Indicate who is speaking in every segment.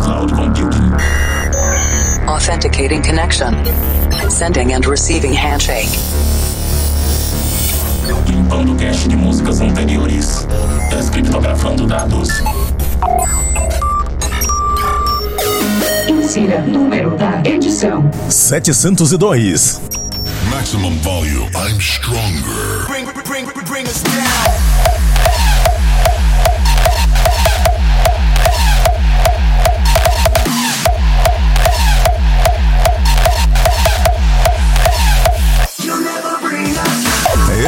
Speaker 1: cloud computing.
Speaker 2: Authenticating connection. Sending and receiving handshake.
Speaker 1: Limpando cache de músicas anteriores. Descriptografando dados.
Speaker 3: Insira número da edição.
Speaker 4: 702.
Speaker 5: Maximum volume. I'm stronger.
Speaker 6: Bring, bring, bring, bring us down.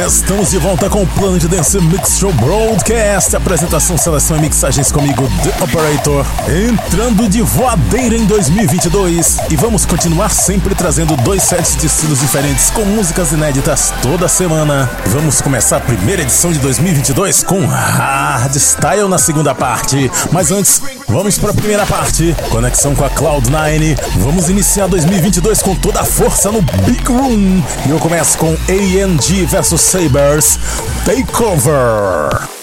Speaker 4: Estamos de volta com o Planet Dance Mix Show Broadcast. Apresentação, seleção e mixagens comigo, The Operator. Entrando de voadeira em 2022. E vamos continuar sempre trazendo dois sets de estilos diferentes com músicas inéditas toda semana. Vamos começar a primeira edição de 2022 com Hardstyle na segunda parte. Mas antes, vamos para a primeira parte. Conexão com a Cloud9. Vamos iniciar 2022 com toda a força no Big Room. E eu começo com ANG versus Sabers Takeover.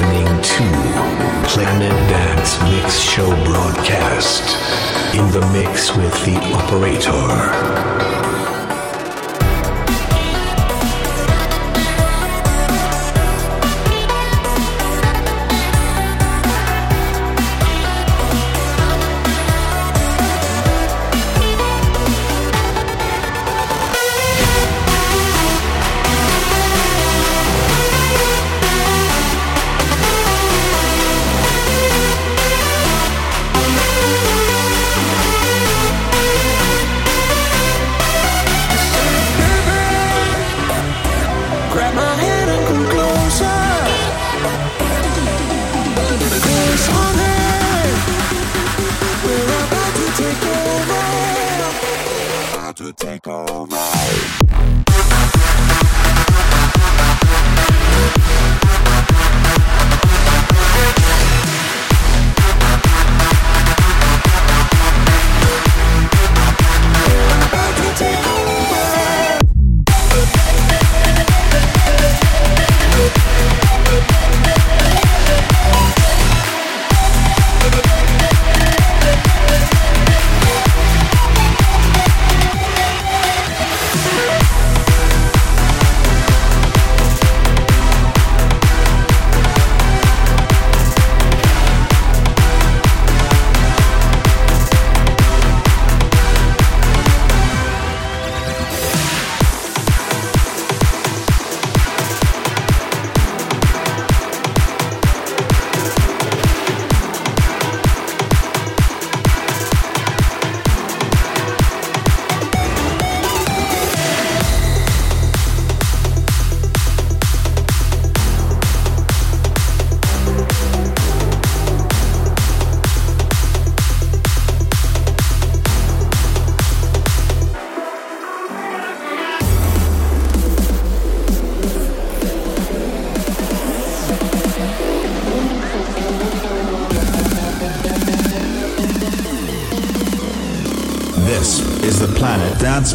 Speaker 7: listening to Planet Dance Mix Show broadcast
Speaker 8: in the mix with
Speaker 9: the operator.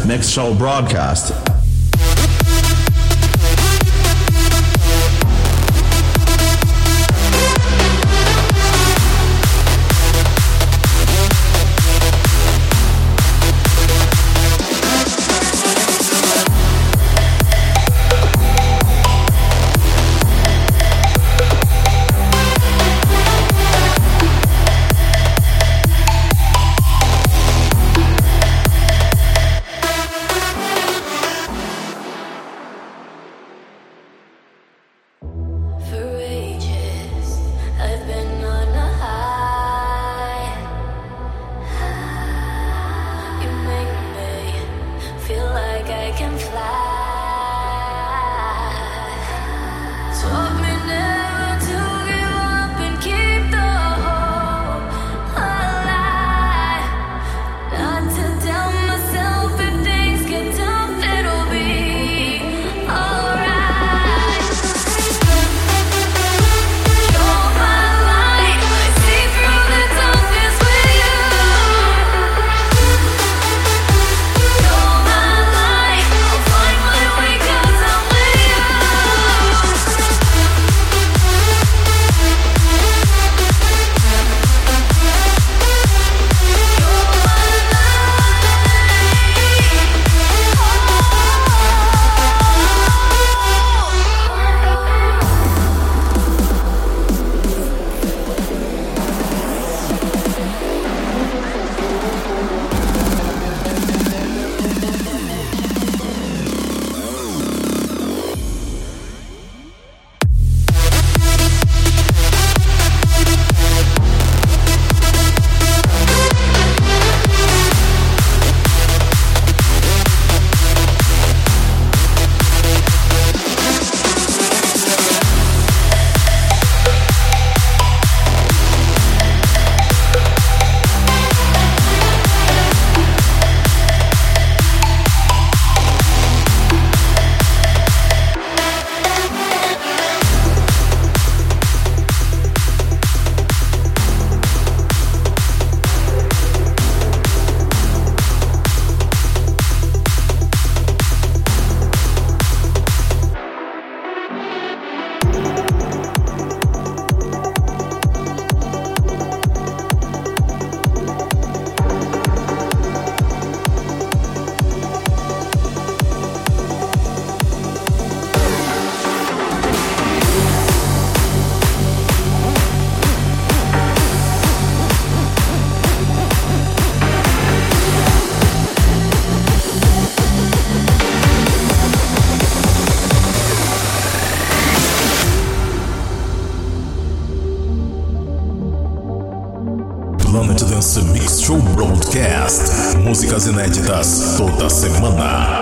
Speaker 9: Planet Dance Mix Show broadcast. Inéditas toda semana.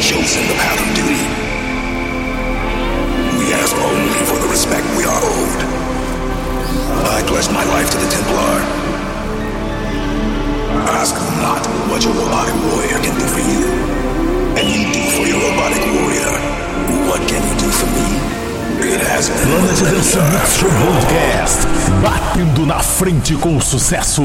Speaker 9: Chosen the path of duty. We ask only for the respect we are owed. I pledge my life to the Templar. Ask not what your robotic warrior can do for you. And you do for your robotic warrior. What can you do for me? It has been
Speaker 4: Planet Dance Mix
Speaker 9: all.
Speaker 4: Batendo na frente com sucesso.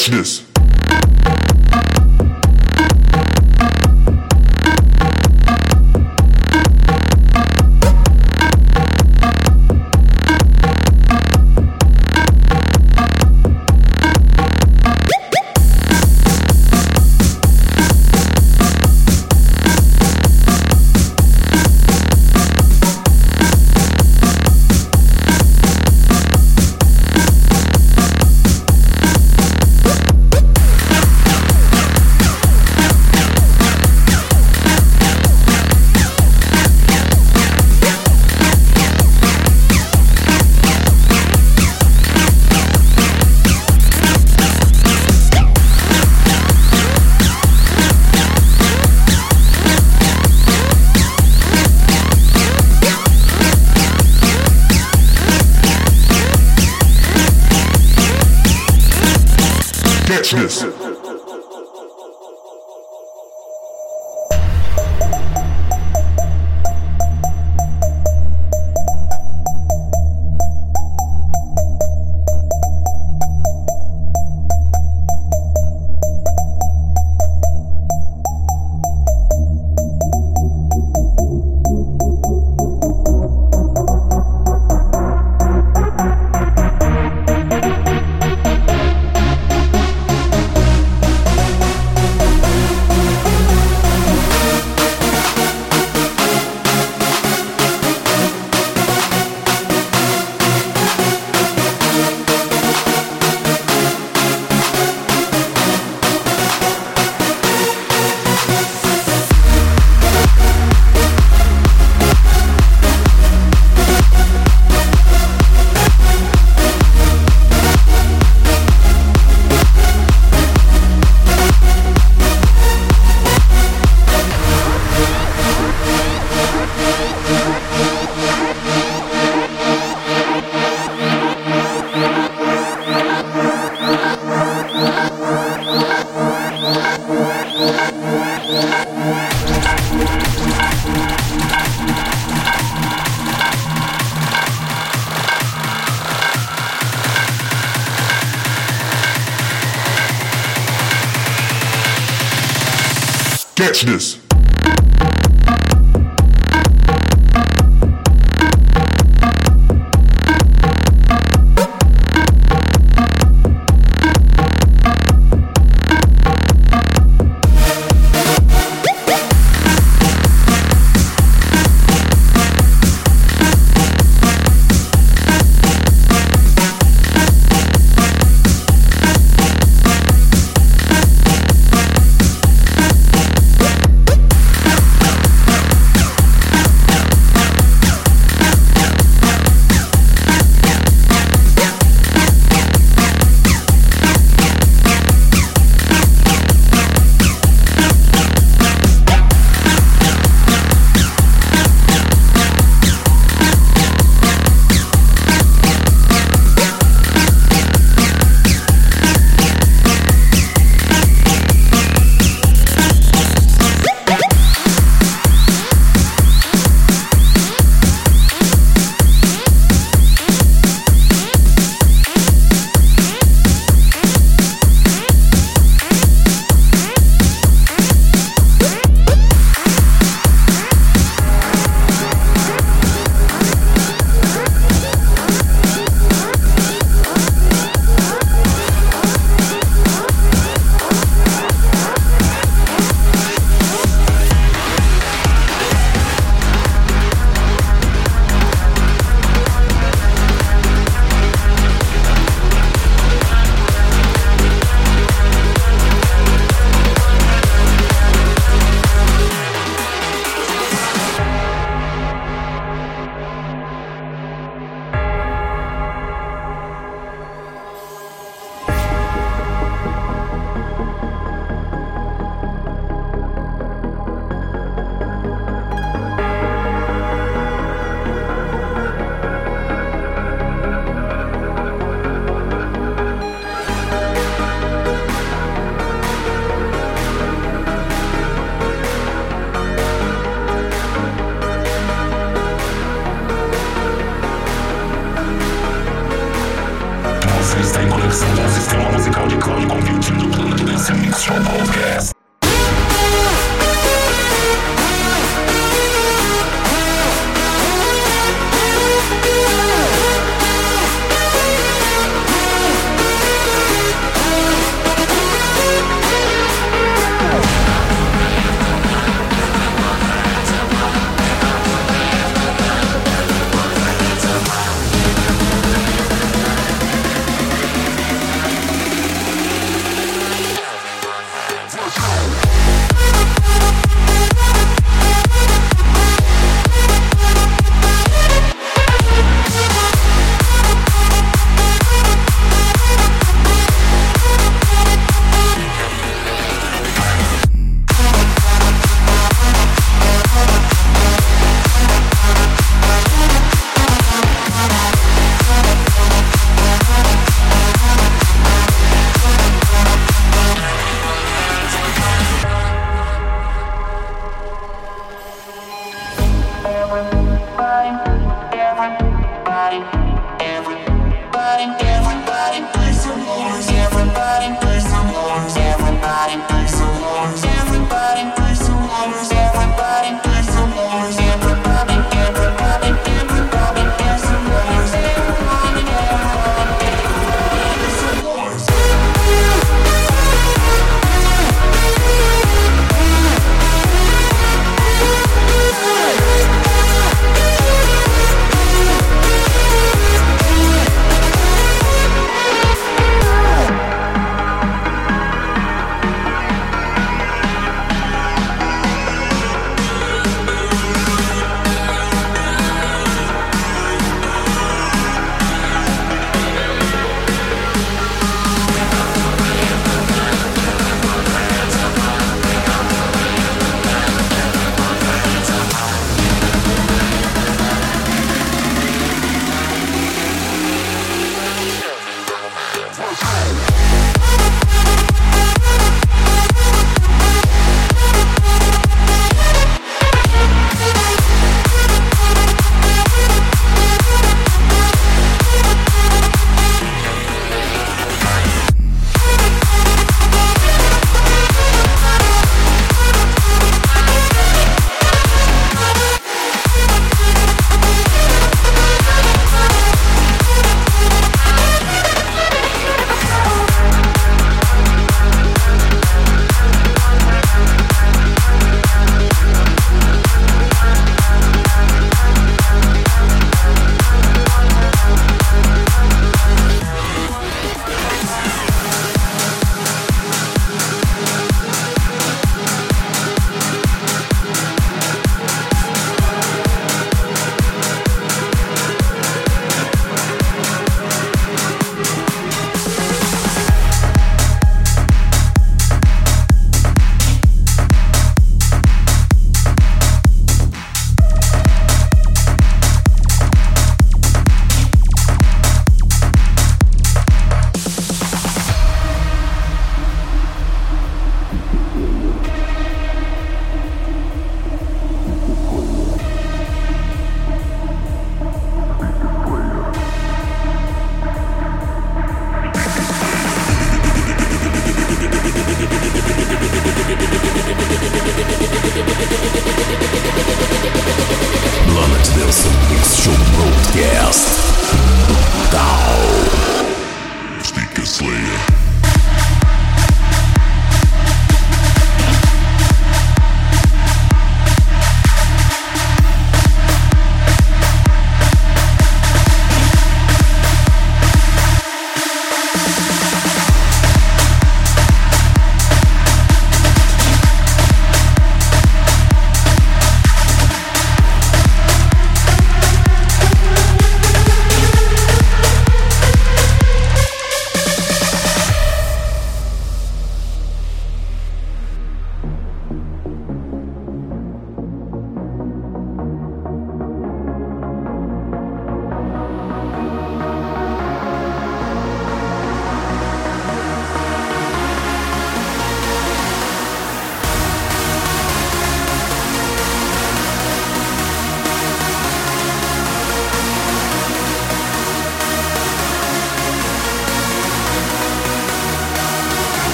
Speaker 10: Catch this.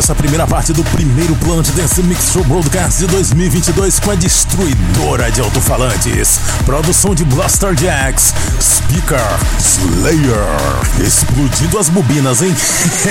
Speaker 4: Essa primeira parte do primeiro Planet Dance Mix Show Broadcast de 2022 com a destruidora de alto-falantes. Produção de Blaster Jacks, Speaker, Slayer. Explodindo as bobinas, hein?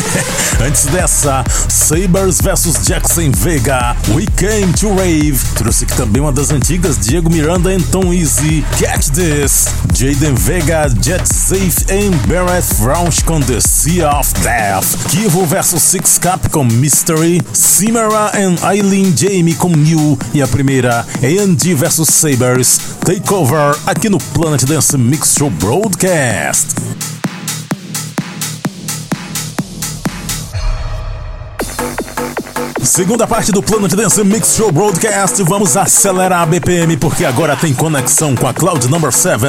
Speaker 4: Antes dessa, Sabers vs Jackson Vega, We Came to Rave. Trouxe aqui também uma das antigas, Diego Miranda e Tom Easy, Catch This. Jaden Vega, Jet Safe e Barrett Frounch com The Sea of Death. Kivo vs Six Cap com Mystery. Simera e Eileen Jamie com New. E a primeira, A&D vs Sabers. Takeover aqui no Planet Dance Mix Show Broadcast. Segunda parte do Planet Dance Mix Show Broadcast. Vamos acelerar a BPM porque agora tem conexão com a Cloud Number 7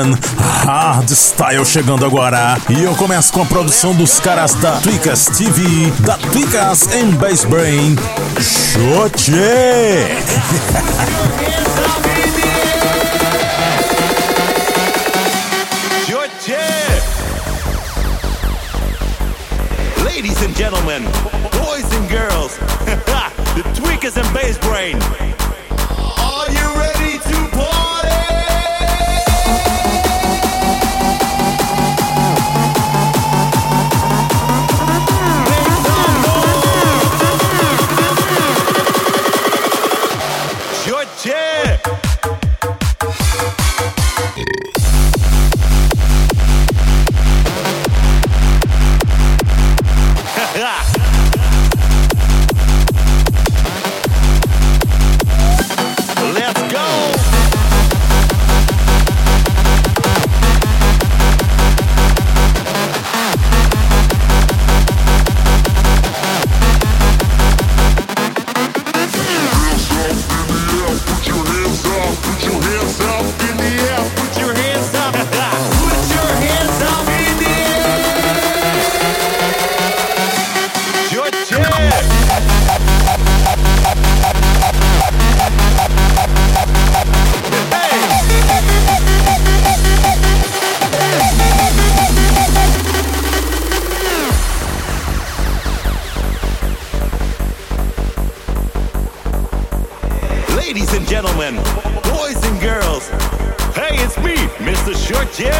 Speaker 4: Hardstyle chegando agora. E eu começo com a produção dos caras da Tweakas TV, da Tweakas em Bass Brain. Xote!
Speaker 11: Ladies and gentlemen, boys and girls, the tweakers and bass brain.
Speaker 6: счете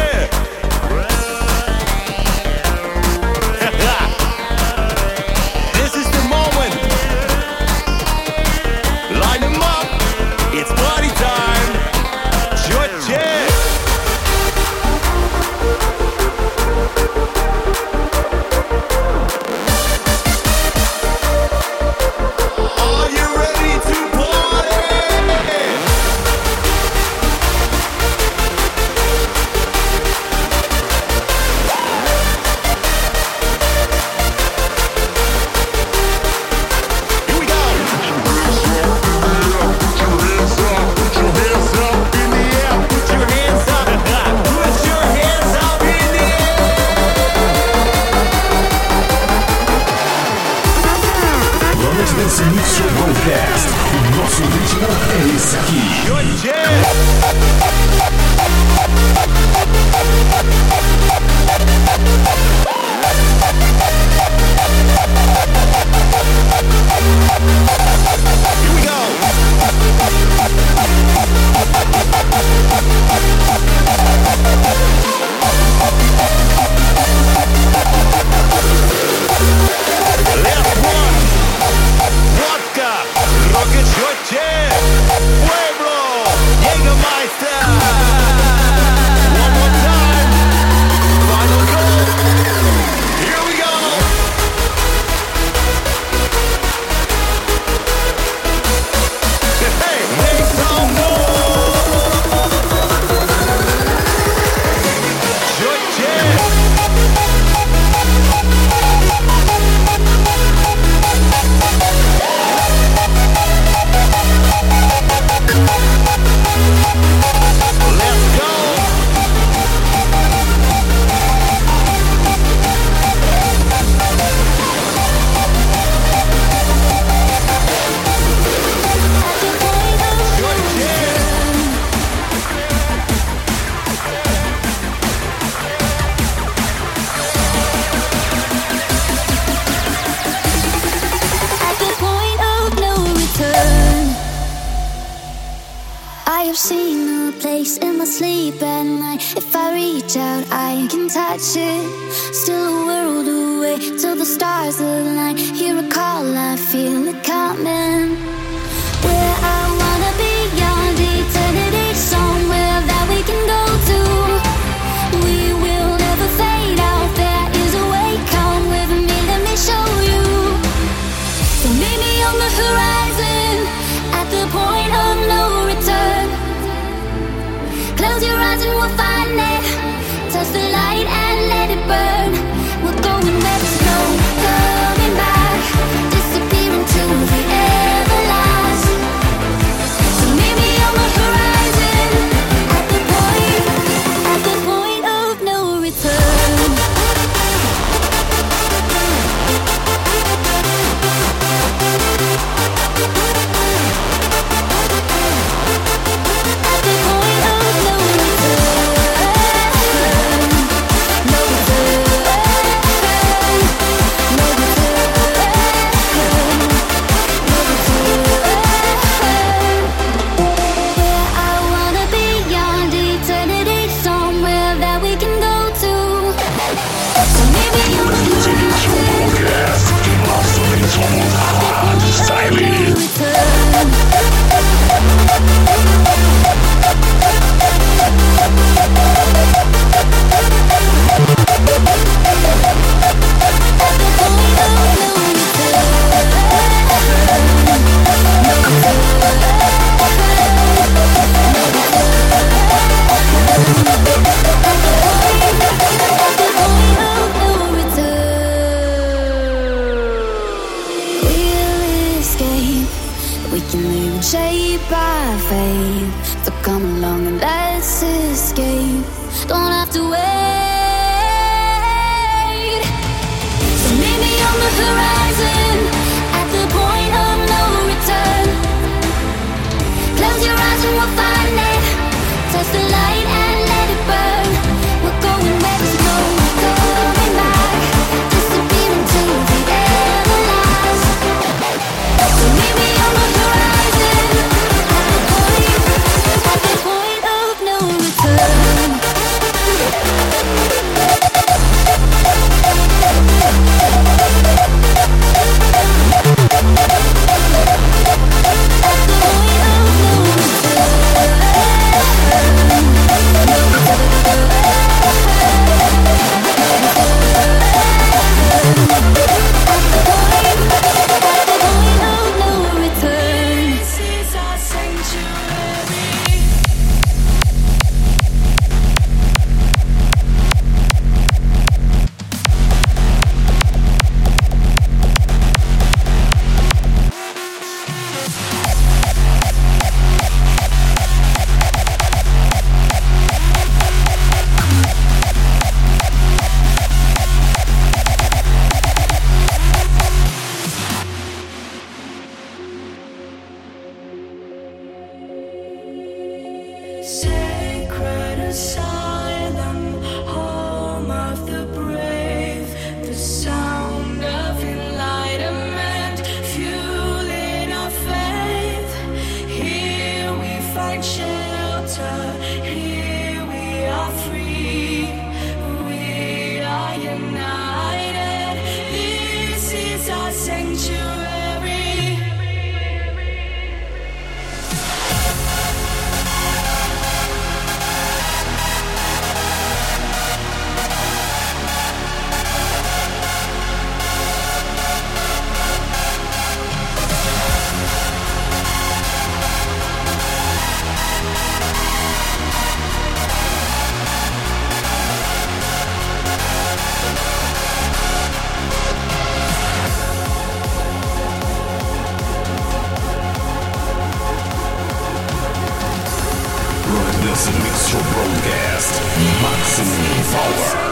Speaker 6: Destiny forward.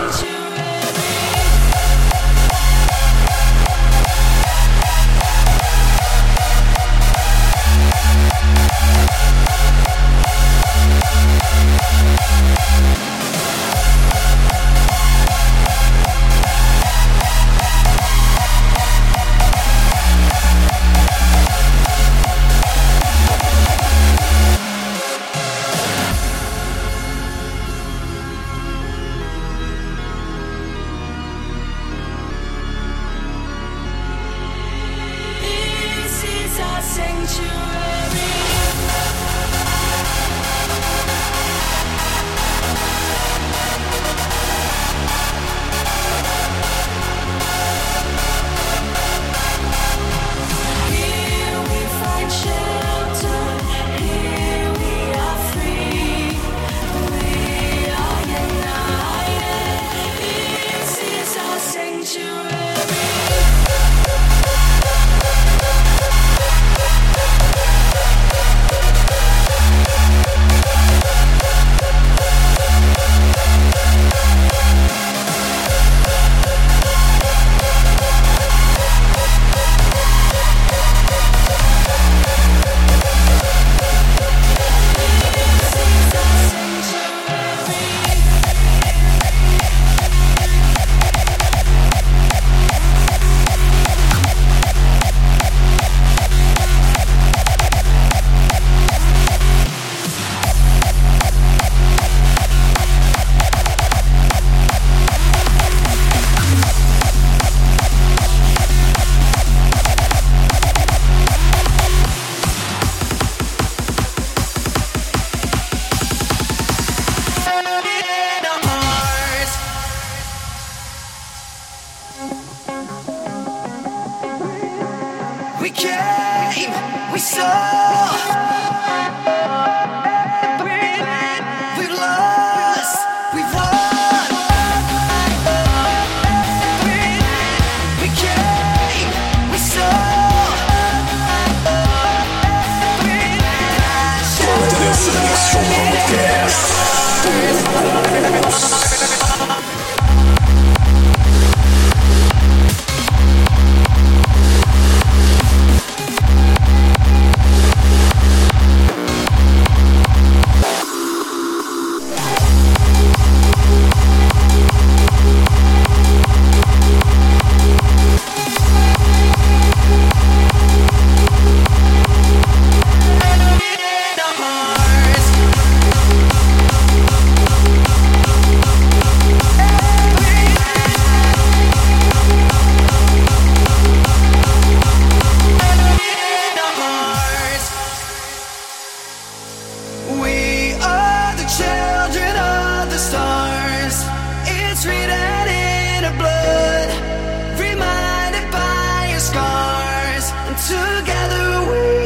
Speaker 6: Together we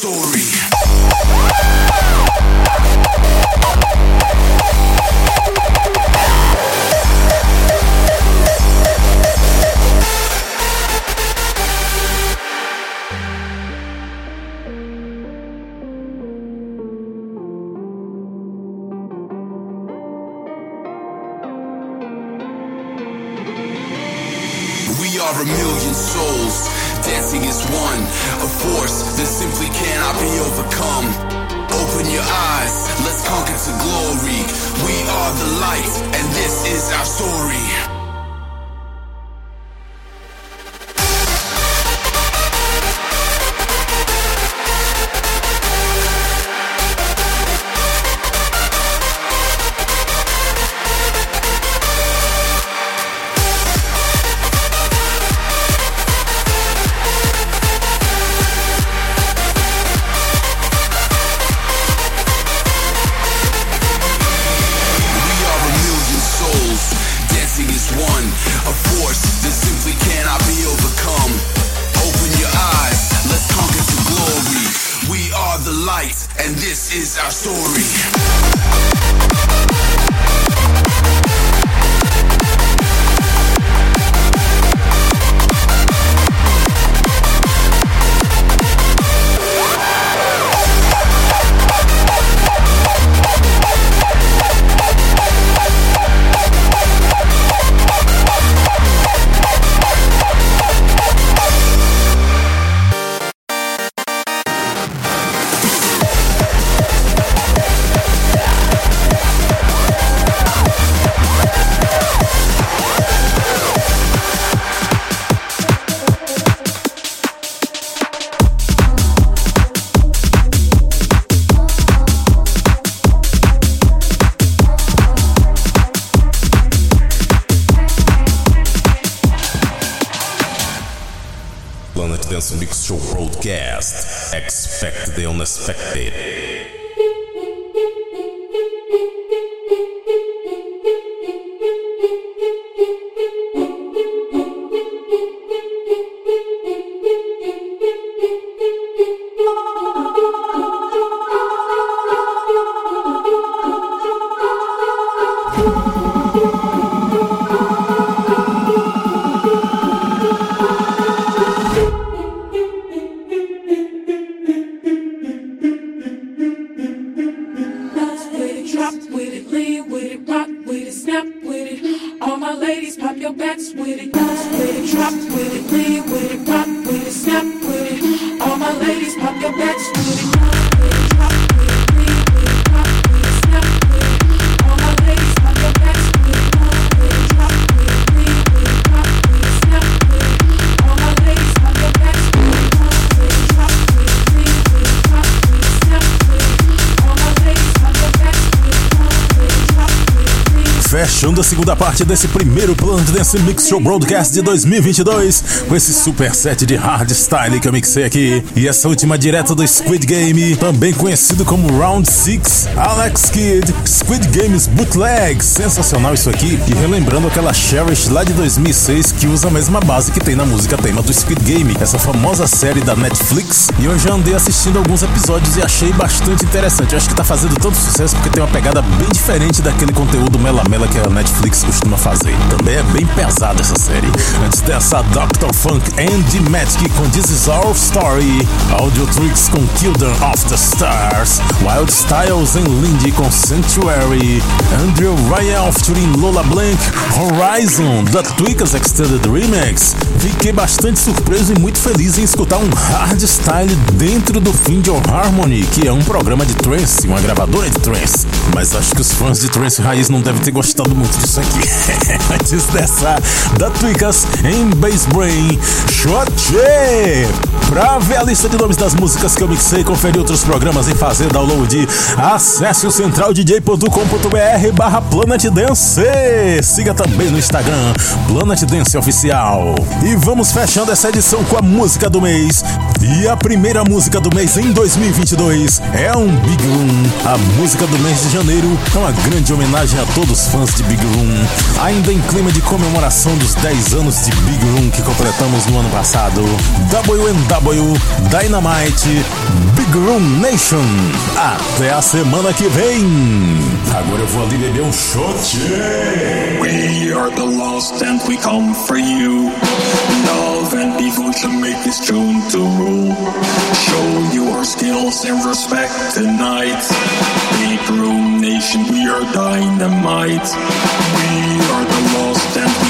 Speaker 9: story.
Speaker 4: Fechando a segunda parte desse primeiro Planet Dance Mix Show Broadcast de 2022 com esse super set de hardstyle que eu mixei aqui. E essa última direta do Squid Game, também conhecido como Round 6, Alex Kidd, Squid Games Bootleg. Sensacional isso aqui. E relembrando aquela Cherish lá de 2006 que usa a mesma base que tem na música tema do Squid Game, essa famosa série da Netflix. E eu já andei assistindo alguns episódios e achei bastante interessante. Eu acho que tá fazendo tanto sucesso porque tem uma pegada bem diferente daquele conteúdo mela-mela que a Netflix costuma fazer. Também é bem pesada essa série. Antes dessa, Dr. Funk and Magic com This Is Our Story, Audio Tricks com Children of the Stars, Wild Styles and Lindy com Sanctuary, Andrew Ryan featuring Lola Blank, Horizon, The Tweakers Extended Remix. Fiquei bastante surpreso e muito feliz em escutar um hardstyle dentro do Find Your Harmony, que é um programa de trance, uma gravadora de trance. Mas acho que os fãs de trance raiz não devem ter gostado muito disso aqui. Antes dessa, The Tweakers em Bass Brain, Shot Pra ver a lista de nomes das músicas que eu mixei conferir outros programas e fazer download, acesse o centraldj.com.br barra Planet Dance. Siga também no Instagram, Planet Dance Oficial. E vamos fechando essa edição com a música do mês. E a primeira música do mês em 2022 é um Big Room. A música do mês de janeiro é uma grande homenagem a todos os fãs de Big Room. Ainda em clima de comemoração dos 10 anos de Big Room que completamos no ano passado. WNW Dynamite Big Room Nation. Até a semana que vem. Agora eu vou ali beber um shot.
Speaker 1: We are the lost and we come for you. Love and devotion make this tune to rule. Show your skills and respect tonight. Big Room Nation, we are dynamite. We are the lost and we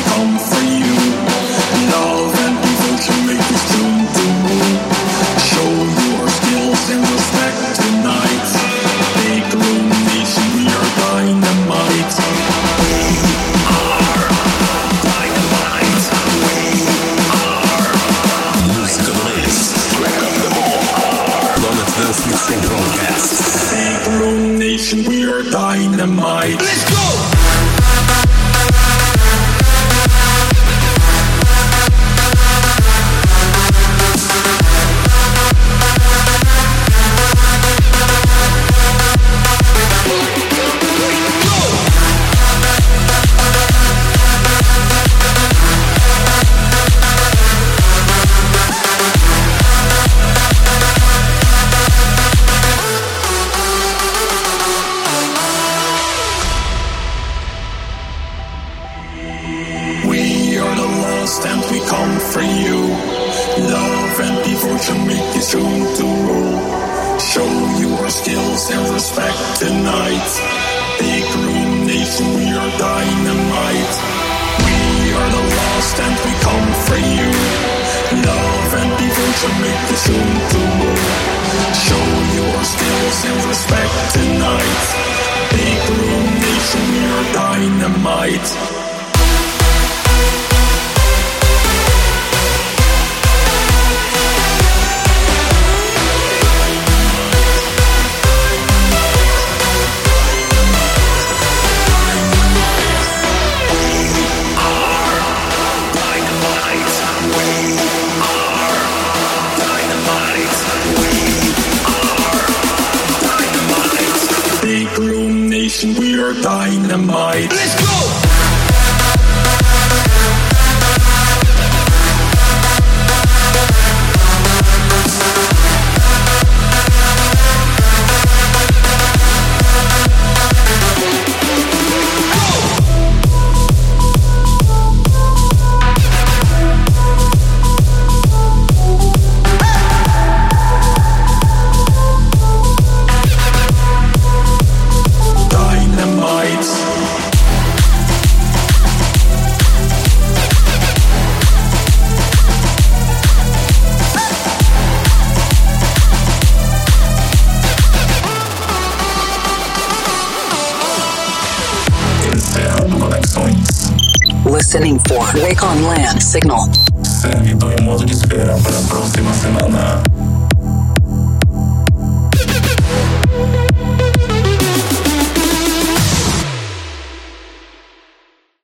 Speaker 6: stick doom doomer Show your skills and respect tonight. Big room nation, you're dynamite.